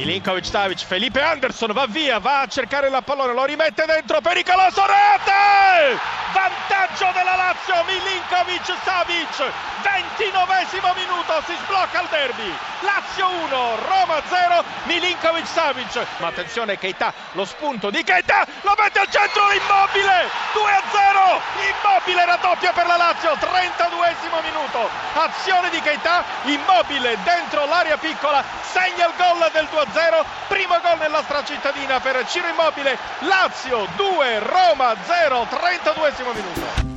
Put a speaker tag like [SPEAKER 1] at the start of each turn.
[SPEAKER 1] Milinkovic Savic, Felipe Anderson va via, va a cercare la pallone, lo rimette dentro, pericoloso, rete! Vantaggio della Lazio, Milinkovic Savic, 29 minuto, si sblocca il derby. Lazio 1, Roma 0, Milinkovic Savic. Ma attenzione Keita, lo spunto di Keita, lo mette al centro, immobile, 2 a 0, immobile raddoppia per la Lazio, 32 minuto. Azione di Keita, immobile dentro l'area piccola, segna il gol del 2-0, primo gol nella stracittadina per Ciro Immobile, Lazio 2, Roma 0, 32 minuto.